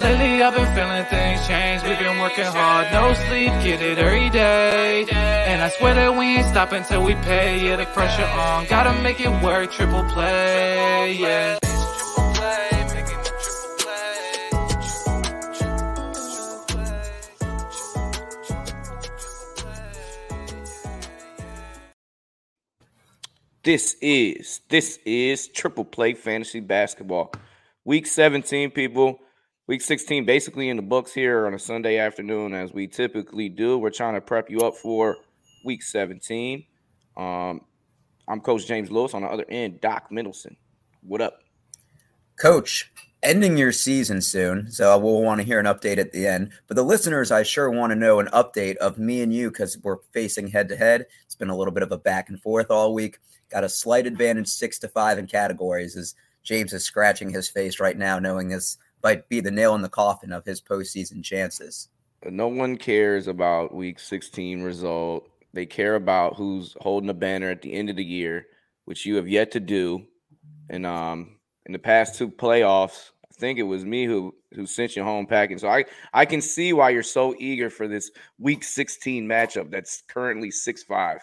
Lately I've been feeling things change. We've been working hard, no sleep, get it every day. And I swear that we ain't stopping till we pay. Yeah, the pressure on, gotta make it work. Triple play, yeah. This is this is triple play fantasy basketball. Week 17, people. Week 16 basically in the books here on a Sunday afternoon, as we typically do. We're trying to prep you up for week 17. Um, I'm Coach James Lewis on the other end, Doc Middleton. What up? Coach, ending your season soon, so we'll want to hear an update at the end. But the listeners, I sure want to know an update of me and you because we're facing head to head. It's been a little bit of a back and forth all week. Got a slight advantage, six to five in categories. As James is scratching his face right now, knowing this might be the nail in the coffin of his postseason chances. No one cares about Week 16 result. They care about who's holding the banner at the end of the year, which you have yet to do. And um, in the past two playoffs, I think it was me who who sent you home packing. So I I can see why you're so eager for this Week 16 matchup that's currently six five.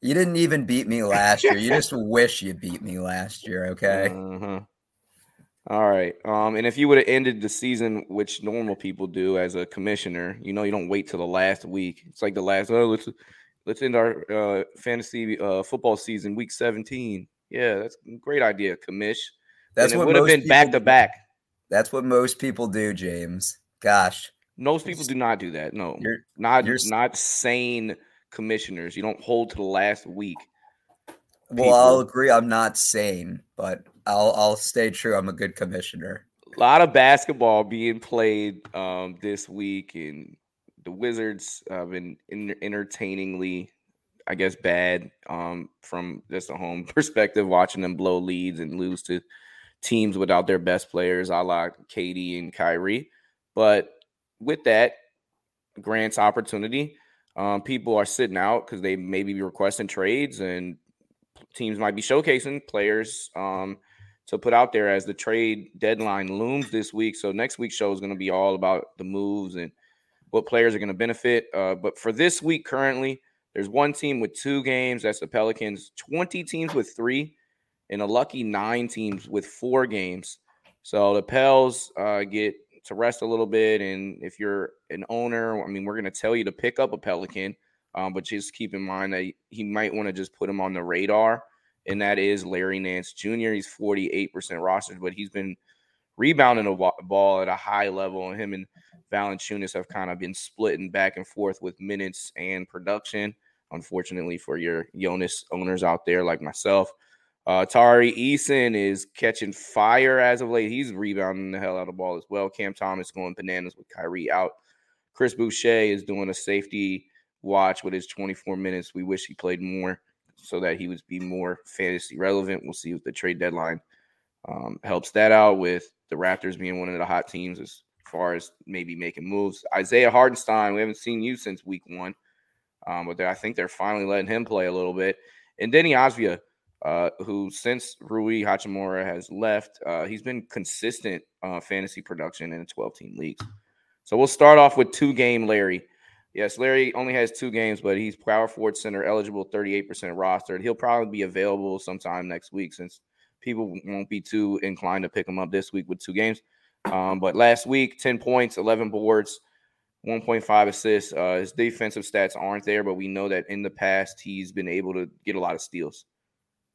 You didn't even beat me last year. You just wish you beat me last year. Okay. Uh-huh. All right. Um, and if you would have ended the season, which normal people do as a commissioner, you know, you don't wait till the last week. It's like the last. Oh, let's let's end our uh, fantasy uh, football season, week seventeen. Yeah, that's a great idea, commish. That's and what it would have been back to back. That's what most people do, James. Gosh, Most people do not do that. No, You're- not you're not sane commissioners. You don't hold to the last week. well, I'll agree. I'm not sane, but I'll I'll stay true. I'm a good commissioner. A lot of basketball being played um, this week, and the Wizards have been en- entertainingly, I guess, bad um, from just a home perspective. Watching them blow leads and lose to teams without their best players, a la KD and Kyrie. But with that, grants opportunity. Um, people are sitting out because they may be requesting trades, and teams might be showcasing players um, to put out there as the trade deadline looms this week. So next week's show is going to be all about the moves and what players are going to benefit. Uh, but for this week, currently, there's one team with two games. That's the Pelicans. Twenty teams with three, and a lucky nine teams with four games. So the Pels uh, get to rest a little bit, and if you're an owner, I mean, we're going to tell you to pick up a Pelican, um, but just keep in mind that he might want to just put him on the radar, and that is Larry Nance Jr. He's 48% rostered, but he's been rebounding a ball at a high level, and him and Valanciunas have kind of been splitting back and forth with minutes and production. Unfortunately for your Jonas owners out there like myself, uh, Tari Eason is catching fire as of late. He's rebounding the hell out of the ball as well. Cam Thomas going bananas with Kyrie out. Chris Boucher is doing a safety watch with his 24 minutes. We wish he played more so that he would be more fantasy relevant. We'll see if the trade deadline um, helps that out with the Raptors being one of the hot teams as far as maybe making moves. Isaiah Hartenstein, we haven't seen you since week one, um, but I think they're finally letting him play a little bit. And Deni Avdija, uh, who since Rui Hachimura has left, uh, he's been consistent uh, fantasy production in a 12 team leagues. So we'll start off with two game Larry. Yes, Larry only has two games, but he's power forward center eligible, 38% rostered. He'll probably be available sometime next week since people won't be too inclined to pick him up this week with two games. Um, but last week, 10 points, 11 boards, 1.5 assists. Uh, his defensive stats aren't there, but we know that in the past he's been able to get a lot of steals.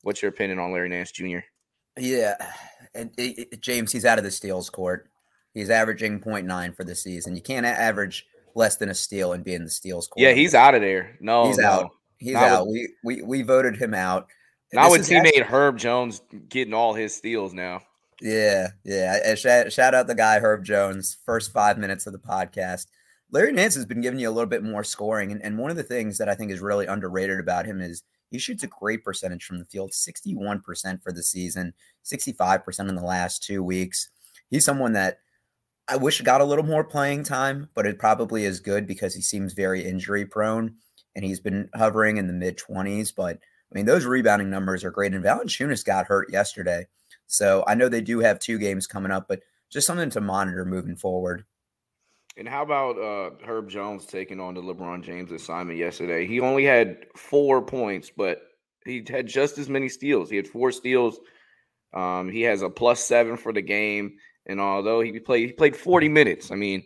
What's your opinion on Larry Nance Jr.? Yeah, and it, it- James, he's out of the steals court. He's averaging 0.9 for the season. You can't average less than a steal and be in the steals. Yeah, he's out of there. No, He's no. out. He's Not out. We, we we voted him out. Not This with teammate actually- Herb Jones getting all his steals now. Yeah, yeah. And shout, shout out the guy Herb Jones. First five minutes of the podcast. Larry Nance has been giving you a little bit more scoring, and, and one of the things that I think is really underrated about him is he shoots a great percentage from the field, sixty-one percent for the season, sixty-five percent in the last two weeks. He's someone that I wish got a little more playing time, but it probably is good because he seems very injury prone, and he's been hovering in the mid twenties. But I mean, those rebounding numbers are great. And Valanciunas got hurt yesterday. So I know they do have two games coming up, but just something to monitor moving forward. And how about uh, Herb Jones taking on the LeBron James assignment yesterday? He only had four points, but he had just as many steals. He had four steals. Um, he has a plus seven for the game, and although he played, he played forty minutes. I mean,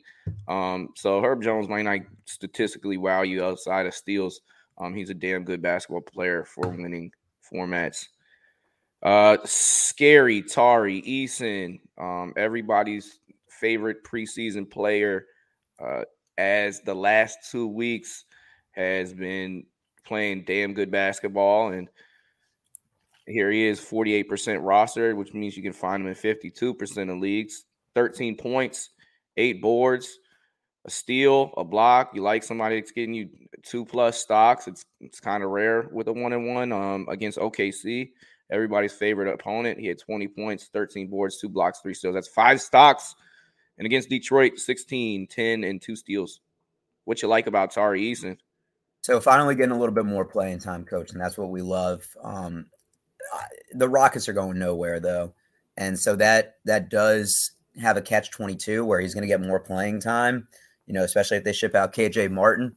um, so Herb Jones might not statistically wow you outside of steals. Um, he's a damn good basketball player for winning formats. Uh, scary Tari Eason, um, everybody's favorite preseason player uh, as the last two weeks has been playing damn good basketball. And here he is, 48% rostered, which means you can find him in 52% of leagues, 13 points, eight boards, a steal, a block. You like somebody that's getting you two plus stocks. It's it's kind of rare with a one and one um against OKC, everybody's favorite opponent. He had 20 points, 13 boards, two blocks, three steals. That's five stocks and against Detroit, 16, 10, and two steals. What you like about Tari Eason? So finally getting a little bit more playing time, coach, and that's what we love. Um, the Rockets are going nowhere though, and so that that does have a catch twenty two where he's going to get more playing time. You know, especially if they ship out KJ Martin.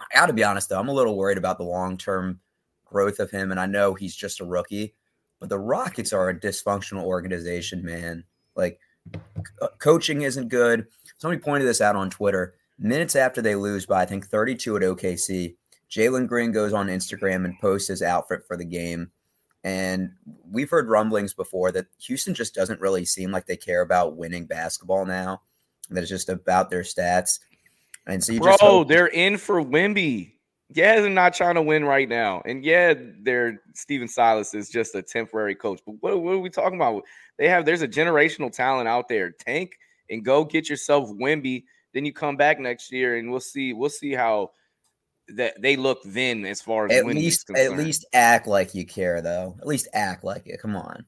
I got to be honest though, I'm a little worried about the long term growth of him, and I know he's just a rookie, but the Rockets are a dysfunctional organization, man. Like uh, coaching isn't good. Somebody pointed this out on Twitter. Minutes after they lose by, I think, 32 at OKC, Jalen Green goes on Instagram and posts his outfit for the game. And we've heard rumblings before that Houston just doesn't really seem like they care about winning basketball now. That it's just about their stats. And so you Bro, just hope- they're in for Wemby. Yeah, they're not trying to win right now. And yeah, they're Stephen Silas is just a temporary coach. But what, what are we talking about? They have there's a generational talent out there. Tank and go get yourself Wemby. Then you come back next year and we'll see. We'll see how that they look then as far as at least at least act like you care though. At least act like it. Come on.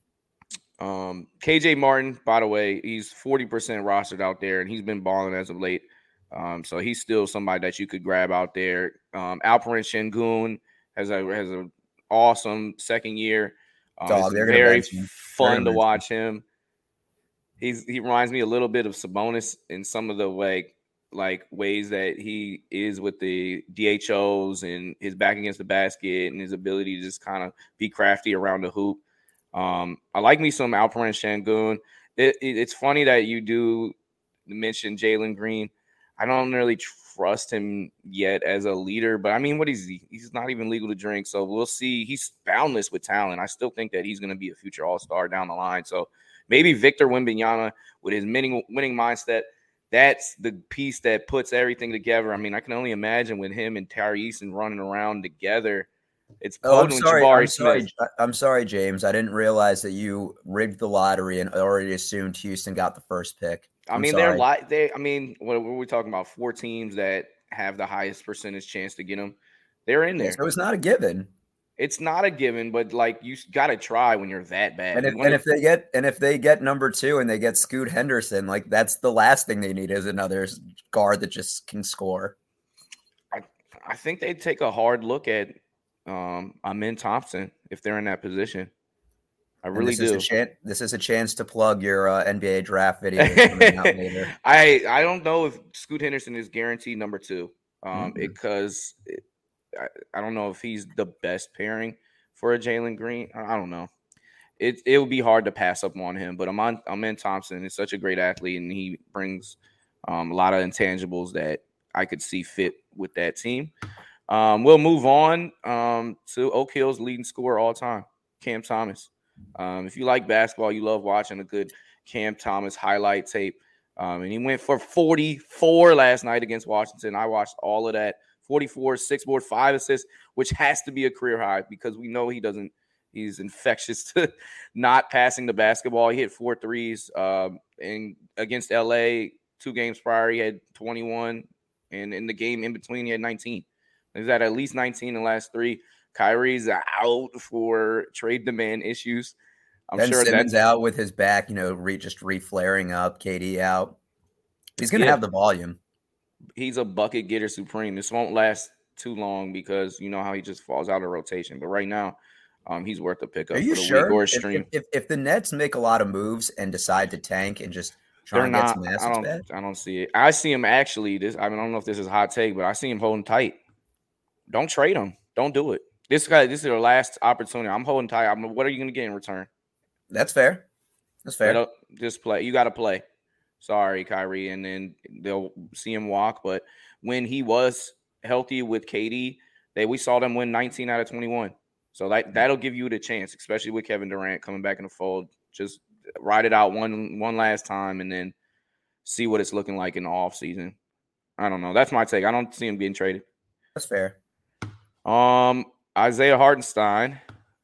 Um, KJ Martin, by the way, he's 40% rostered out there and he's been balling as of late. Um, so he's still somebody that you could grab out there. Um, Alperen Sengun has a has an awesome second year. Um, Dog, it's they're very bench him. They're fun to watch him. He's he reminds me a little bit of Sabonis in some of the like like ways that he is with the DHOs and his back against the basket and his ability to just kind of be crafty around the hoop. Um, I like me some Alperen Sengun. It, it, it's funny that you do mention Jalen Green. I don't really trust him yet as a leader, but I mean, what is he? He's not even legal to drink, so we'll see. He's boundless with talent. I still think that he's going to be a future All Star down the line. So maybe Victor Wembanyama with his winning winning mindset. That's the piece that puts everything together. I mean, I can only imagine with him and Tyree Eason running around together. It's Oh, I'm sorry. I'm sorry. I- I'm sorry, James. I didn't realize that you rigged the lottery and already assumed Houston got the first pick. I I'm mean, they're like they. I mean, what, what are we talking about? Four teams that have the highest percentage chance to get them. They're in there. So it's not a given. It's not a given, but like you got to try when you're that bad. And if, and if they get and if they get number two and they get Scoot Henderson, like that's the last thing they need is another guard that just can score. I think they take a hard look at um Amen Thompson if they're in that position. I really this Is do. a chan- this is a chance to plug your uh, NBA draft video. I I don't know if Scoot Henderson is guaranteed number two, um, Mhm. because it, I, I don't know if he's the best pairing for a Jalen Green. I don't know. It it would be hard to pass up on him, but I'm on Amen Thompson is such a great athlete, and he brings um, a lot of intangibles that I could see fit with that team. Um, we'll move on um, to Oak Hill's leading scorer all time, Cam Thomas. Um, if you like basketball, you love watching a good Cam Thomas highlight tape. Um, and he went for 44 last night against Washington. I watched all of that 44, six board, five assists, which has to be a career high because we know he doesn't, he's infectious to not passing the basketball. He hit four threes. Um, and against LA, two games prior, he had 21. And in the game in between, he had 19. He's at at least 19 in the last three. Kyrie's out for trade demand issues. I'm ben sure Simmons out with his back, you know, re- just reflaring up. KD out. He's gonna Yeah. have the volume. He's a bucket getter supreme. This won't last too long because you know how he just falls out of rotation. But right now, um, he's worth a pickup Are you for the sure? or If, stream. if, if, if the Nets make a lot of moves and decide to tank and just trying They're to get some I assets don't. I don't see it. I see him actually. This. I mean, I don't know if this is a hot take, but I see him holding tight. Don't trade him. Don't do it. This guy. This is their last opportunity. I'm holding tight. I'm. What are you going to get in return? That's fair. That's fair. Just play. You got to play. Sorry, Kyrie. And then they'll see him walk. But when he was healthy with KD, they we saw them win 19 out of 21. So that that'll give you the chance, especially with Kevin Durant coming back in the fold. Just ride it out one one last time and then see what it's looking like in the off season. I don't know. That's my take. I don't see him getting traded. That's fair. Um, Isaiah Hartenstein,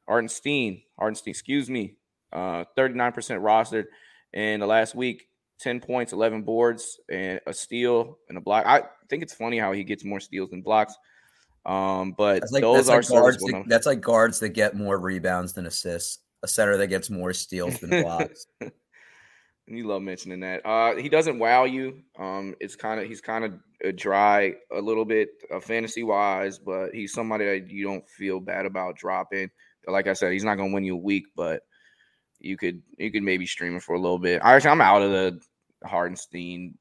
Hartenstein, Hartenstein, excuse me, uh, 39% rostered in the last week, 10 points, 11 boards, and a steal and a block. I think it's funny how he gets more steals than blocks. Um, but That's like, those are like guards. That, that's like guards that get more rebounds than assists. A center that gets more steals than blocks. You love mentioning that. Uh, he doesn't wow you. Um, it's kind of he's kind of dry a little bit uh, fantasy wise, but he's somebody that you don't feel bad about dropping. Like I said, he's not gonna win you a week, but you could you could maybe stream it for a little bit. Actually, I'm out of the Hartenstein.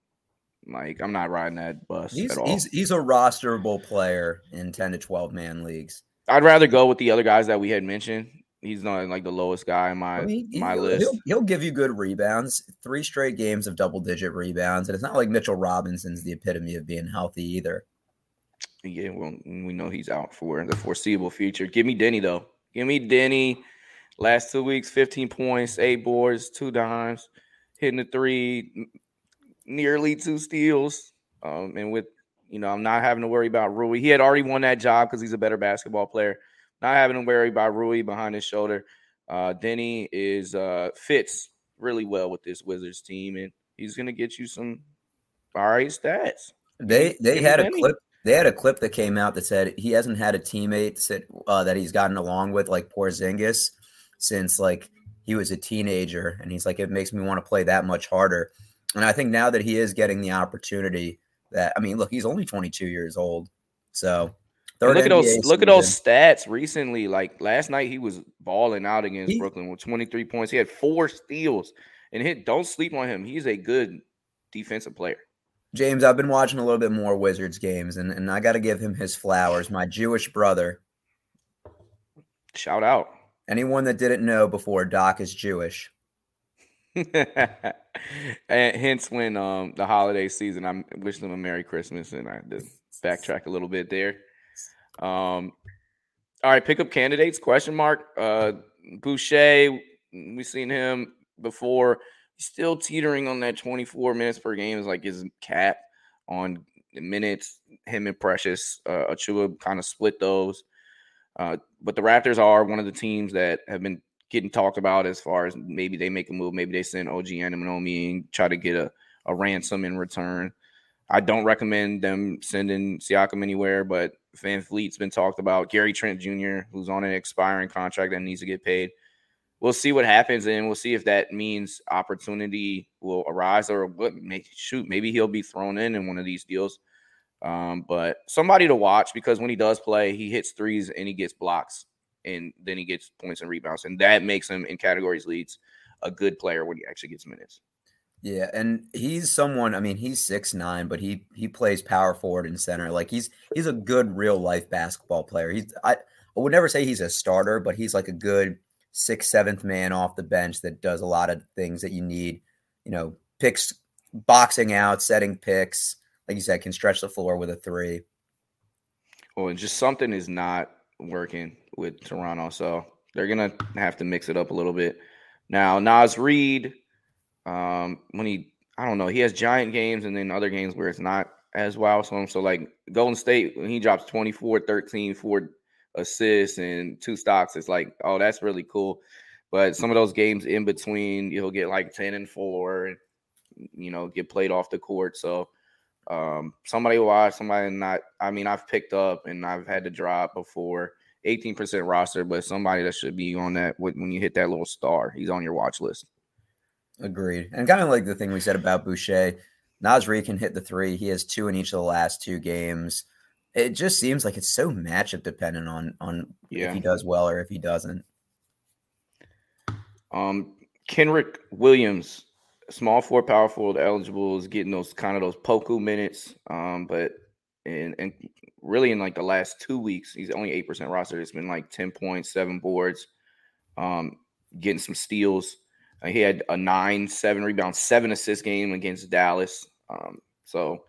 Like I'm not riding that bus He's at all. he's he's a rosterable player in ten to twelve man leagues. I'd rather go with the other guys that we had mentioned. He's not like the lowest guy in my I mean, my he'll, list. He'll, he'll give you good rebounds. Three straight games of double digit rebounds, and it's not like Mitchell Robinson's the epitome of being healthy either. Yeah, well, we know he's out for the foreseeable future. Give me Deni though. Give me Deni. Last two weeks, 15 points, eight boards, two dimes, hitting the three, nearly two steals. Um, and with you know, I'm not having to worry about Rui. He had already won that job because he's a better basketball player. Not having to worry about Rui behind his shoulder. Uh, Deni is uh fits really well with this Wizards team, and he's gonna get you some all right stats. They they Give had a Deni. clip. They had a clip that came out that said he hasn't had a teammate sit, uh, that he's gotten along with like Porzingis since like he was a teenager, and he's like it makes me want to play that much harder. And I think now that he is getting the opportunity, that I mean, look, he's only 22 years old, so look at those NBA look at those stats recently. Like last night, he was balling out against He- Brooklyn with 23 points. He had four steals and hit. Don't sleep on him. He's a good defensive player. James, I've been watching a little bit more Wizards games, and, and I got to give him his flowers. My Jewish brother. Shout out. Anyone that didn't know before, Doc is Jewish. and hence when um the holiday season, I wish them a Merry Christmas, and I to backtrack a little bit there. Um, all right, pickup candidates? Question mark. Uh, Boucher, we've seen him before. Still teetering on that 24 minutes per game is like his cap on minutes. Him and Precious uh, Achiuwa kind of split those. Uh, but the Raptors are one of the teams that have been getting talked about as far as maybe they make a move, maybe they send OG Anunoby and try to get a, a ransom in return. I don't recommend them sending Siakam anywhere, but VanVleet's been talked about. Gary Trent Jr., who's on an expiring contract that needs to get paid. We'll see what happens, and we'll see if that means opportunity will arise or what. Shoot, maybe he'll be thrown in in one of these deals. Um, but somebody to watch because when he does play, he hits threes and he gets blocks, and then he gets points and rebounds, and that makes him in categories leads a good player when he actually gets minutes. Yeah, and he's someone. I mean, he's six nine, but he he plays power forward and center. Like he's he's a good real life basketball player. He's I, I would never say he's a starter, but he's like a good sixth seventh man off the bench that does a lot of things that you need. You know, picks, boxing out, setting picks. Like you said, can stretch the floor with a three. Well, and just something is not working with Toronto, so they're gonna have to mix it up a little bit. Now, Naz Reid, um, when he, I don't know, he has giant games and then other games where it's not as wild. So, so like Golden State, when he drops 24, 13, four assists and two stocks, it's like, oh, that's really cool. But some of those games in between, you'll get like 10 and four, you know, get played off the court. So, um, somebody watch, somebody not. I mean, I've picked up and I've had to drop before 18% roster, but somebody that should be on that when when you hit that little star, he's on your watch list. Agreed. And kind of like the thing we said about Boucher, Naz Reid can hit the three. He has two in each of the last two games. It just seems like it's so matchup dependent on on Yeah. if he does well or if he doesn't. Um, Kenrich Williams, small four power forward eligible is getting those kind of those Poku minutes. Um, but and and really in like the last two weeks, he's only eight percent roster. It's been like ten points, seven boards, um, getting some steals. Uh, he had a nine, seven rebound, seven assist game against Dallas. Um, so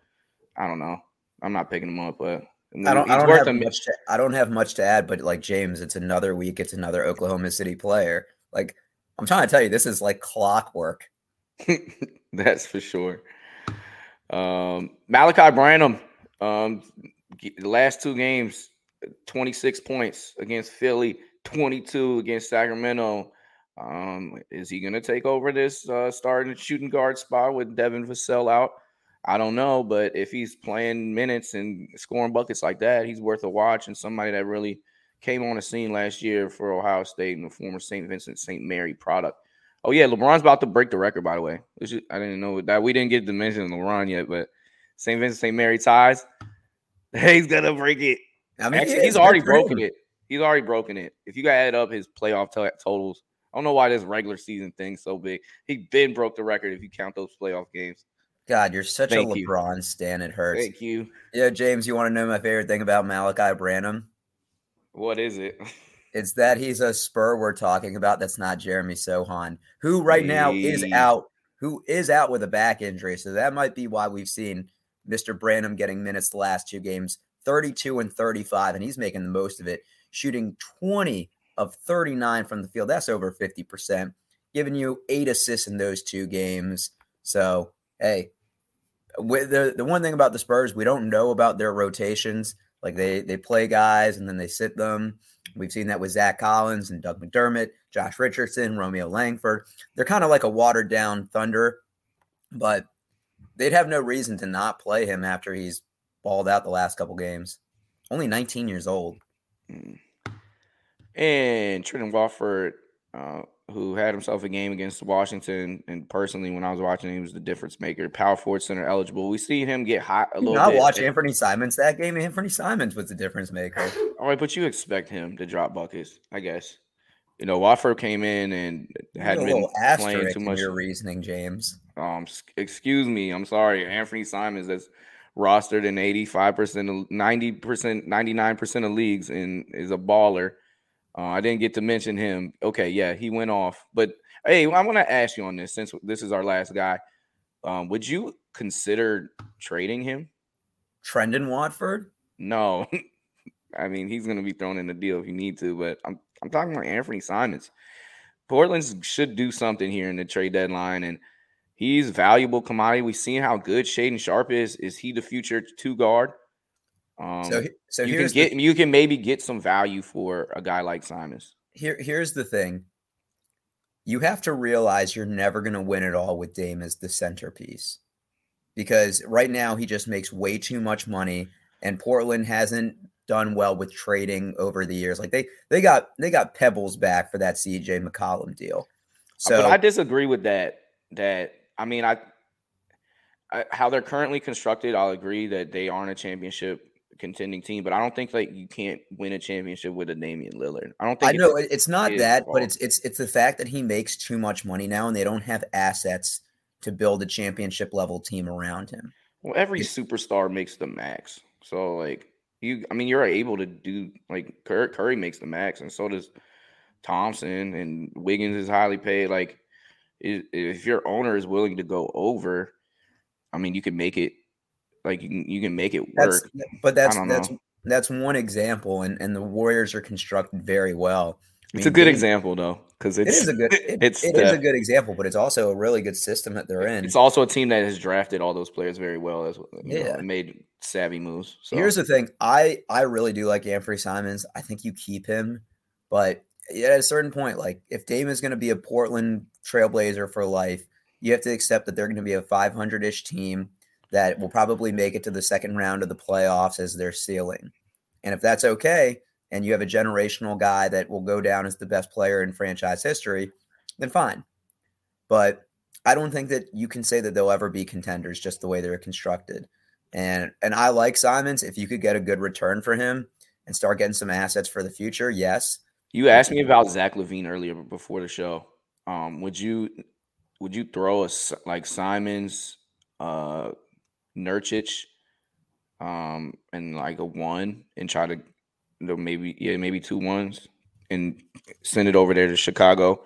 I don't know. I'm not picking him up, but I don't. I don't have much. To, I don't have much to add, but like James, it's another week. It's another Oklahoma City player. Like I'm trying to tell you, this is like clockwork. That's for sure. Um, Malaki Branham, um, the last two games, 26 points against Philly, 22 against Sacramento. Um, is he going to take over this uh, starting shooting guard spot with Devin Vassell out? I don't know, but if he's playing minutes and scoring buckets like that, he's worth a watch and somebody that really came on the scene last year for Ohio State and the former St. Vincent St. Mary product. Oh yeah, LeBron's about to break the record. By the way, I didn't know that. We didn't get to mention LeBron yet, but St. Vincent St. Mary ties. He's gonna break it. I mean, Actually, he's already broken it. He's already broken it. If you got add up his playoff t- totals, I don't know why this regular season thing's so big. He been broke the record if you count those playoff games. God, you're such Thank a LeBron you. stan. It hurts. Thank you. Yeah, James, you want to know my favorite thing about Malaki Branham? What is it? It's that he's a spur we're talking about. That's not Jeremy Sochan, who right hey. now is out, who is out with a back injury. So that might be why we've seen Mr. Branham getting minutes the last two games, 32 and 35, and he's making the most of it, shooting 20 of 39 from the field. That's over 50%, giving you eight assists in those two games. So, hey, the, the one thing about the Spurs, we don't know about their rotations. Like they they play guys and then they sit them. We've seen that with Zach Collins and Doug McDermott, Josh Richardson, Romeo Langford. They're kind of like a watered down Thunder, but they'd have no reason to not play him after he's balled out the last couple games. Only 19 years old. Hmm. And Trendon Watford uh, who had himself a game against Washington, and personally, when I was watching, he was the difference maker. Power forward center eligible. We see him get hot a little. Not bit. watch Anthony Simons that game. Anthony Simons was the difference maker. All right, but you expect him to drop buckets, I guess. You know, Watford came in and hadn't been playing too much. Your reasoning, James. Um, excuse me. I'm sorry, Anthony Simons. That's rostered in 85 percent, 90 percent, 99 percent of leagues, and is a baller. Uh, I didn't get to mention him. Okay, yeah, he went off. But hey, I want to ask you on this since this is our last guy. Um, would you consider trading him? Trendon Watford? No. I mean, he's going to be thrown in the deal if you need to, but I'm I'm talking about Anthony Simons. Portland should do something here in the trade deadline, and he's valuable commodity. We've seen how good Shaedon Sharpe is. Is he the future two guard? Um, so, so you can get the, you can maybe get some value for a guy like Simons. Here, here's the thing. You have to realize you're never going to win it all with Dame as the centerpiece, because right now he just makes way too much money, and Portland hasn't done well with trading over the years. Like they they got they got Pebbles back for that CJ McCollum deal. Uh, so but I disagree with that. That I mean I, I how they're currently constructed. I'll agree that they aren't a championship contending team, but I don't think like you can't win a championship with a Damian Lillard. I don't think I know it's, it's not that, but it's it's it's the fact that he makes too much money now and they don't have assets to build a championship level team around him. Well, every it's, superstar makes the max. So like you I mean you're able to do like Curry, Curry makes the max and so does Thompson and Wiggins is highly paid like if your owner is willing to go over, I mean you can make it like you can you can make it work. That's, but that's that's know. that's one example, and and the Warriors are constructed very well. I it's a good they, example though, because it is a good it, it's it is a good example, but it's also a really good system that they're in. It's also a team that has drafted all those players very well as well. Yeah, know, made savvy moves. So. Here's the thing: I I really do like Anthony Simons. I think you keep him, but at a certain point, like if Dame is going to be a Portland Trailblazer for life, you have to accept that they're going to be a 500 ish team that will probably make it to the second round of the playoffs as their ceiling. And if that's okay, and you have a generational guy that will go down as the best player in franchise history, then fine. But I don't think that you can say that they'll ever be contenders just the way they're constructed. And and I like Simons. If you could get a good return for him and start getting some assets for the future, yes. You asked me about Zach LaVine earlier before the show. Um, would you would you throw a like Simons, uh, Nurkic, um, and like a one and try to maybe yeah maybe two ones and send it over there to Chicago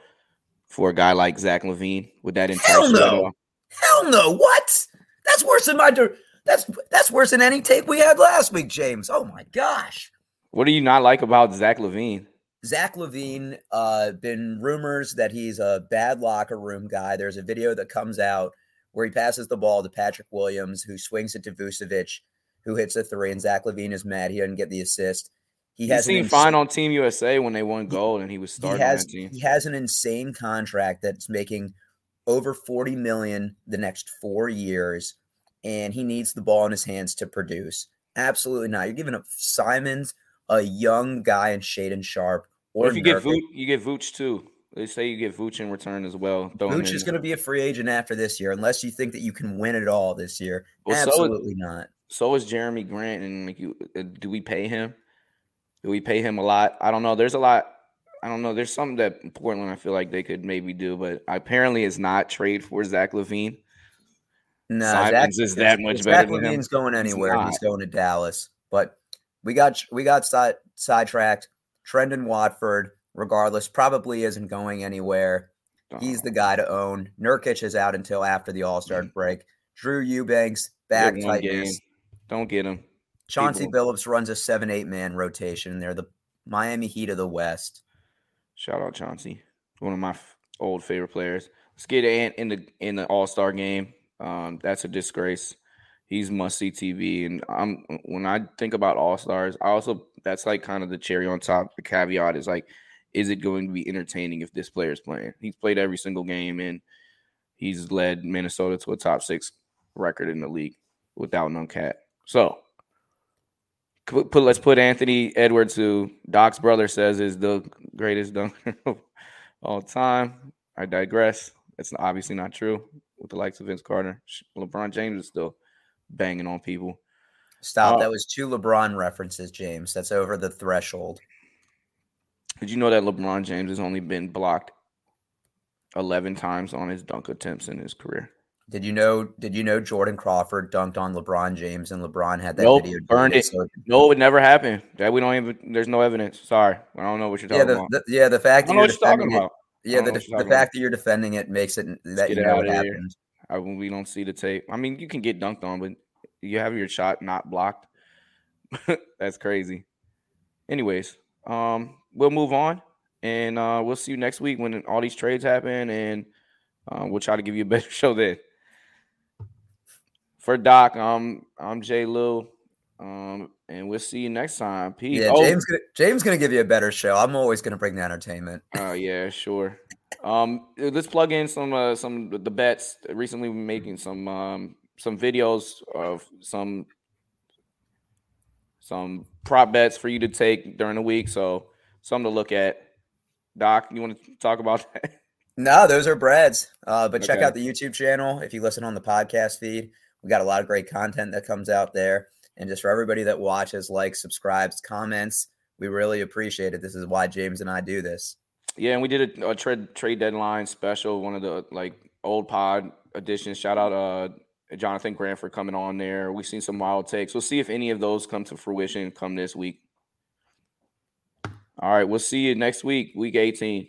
for a guy like Zach LaVine? Would that entice Hell no. Hell no! What? That's worse than my. That's that's worse than any take we had last week, James. Oh my gosh. What do you not like about Zach LaVine? Zach LaVine, uh, been rumors that he's a bad locker room guy. There's a video that comes out where he passes the ball to Patrick Williams, who swings it to Vucevic, who hits a three, and Zach LaVine is mad. He doesn't get the assist. He has seen fine on Team USA when they won gold, and he was starting. He has, he has an insane contract that's making over 40 million the next four years, and he needs the ball in his hands to produce. Absolutely not. You're giving up Simons, a young guy, and Shaedon Sharpe. Or if you get Vooch, you get Vooch too. They say you get Vooch in return as well. Vooch is going to be a free agent after this year, unless you think that you can win it all this year. Well, Absolutely so is, not. So is Jerami Grant, and like you, uh, do we pay him? Do we pay him a lot? I don't know. There's a lot. I don't know. There's something that Portland I feel like they could maybe do, but apparently it's not trade for Zach LaVine. No, Simons Zach, is that much Zach better. Zach LaVine's going anywhere. He's going to Dallas. But we got we got side, sidetracked. Trendon Watford, regardless, probably isn't going anywhere. He's the guy to own. Nurkic is out until after the All Star break. Drew Eubanks back tightness. Don't get him. Chauncey People. Billups runs a seven-eight man rotation. They're the Miami Heat of the West. Shout out Chauncey, one of my f- old favorite players. Let's get Ant in the in the All Star game. Um, that's a disgrace. He's must see TV, and I'm when I think about All Stars, I also that's like kind of the cherry on top. The caveat is like, is it going to be entertaining if this player is playing? He's played every single game, and he's led Minnesota to a top six record in the league without no cat. So put, put let's put Anthony Edwards, who Doc's brother says is the greatest dunker of all time. I digress. It's obviously not true with the likes of Vince Carter. LeBron James is still banging on people. Stop. Uh, that was two LeBron references, James. That's over the threshold. Did you know that LeBron James has only been blocked 11 times on his dunk attempts in his career? Did you know? Did you know Jordan Crawford dunked on LeBron James and LeBron had that nope, video? Burned it. So no, it would never happened. That we don't even. There's no evidence. Sorry, I don't know what you're talking yeah, the, about. The, yeah, the fact that you're, you're talking it, about. Yeah, the, the fact about. that you're defending it makes it that you know it happened. I, we don't see the tape. I mean, you can get dunked on, but you have your shot not blocked. That's crazy. Anyways, um, we'll move on, and uh, we'll see you next week when all these trades happen, and uh, we'll try to give you a better show then for Doc, I'm I'm Jay Lou. Um, and we'll see you next time. Peace. Yeah, oh. James. Gonna, James gonna give you a better show. I'm always gonna bring the entertainment. Oh uh, yeah, sure. Um, let's plug in some uh, some the bets. Recently, we're making some um some videos of some some prop bets for you to take during the week. So something to look at. Doc, you want to talk about that? No, those are Brad's. Uh, but check out the YouTube channel if you listen on the podcast feed. We got a lot of great content that comes out there. And just for everybody that watches, likes, subscribes, comments, we really appreciate it. This is why James and I do this. Yeah, and we did a, a trade trade deadline special, one of the like old pod editions. Shout out uh Jonathan Grant for coming on there. We've seen some wild takes. We'll see if any of those come to fruition come this week. All right, we'll see you next week, week 18.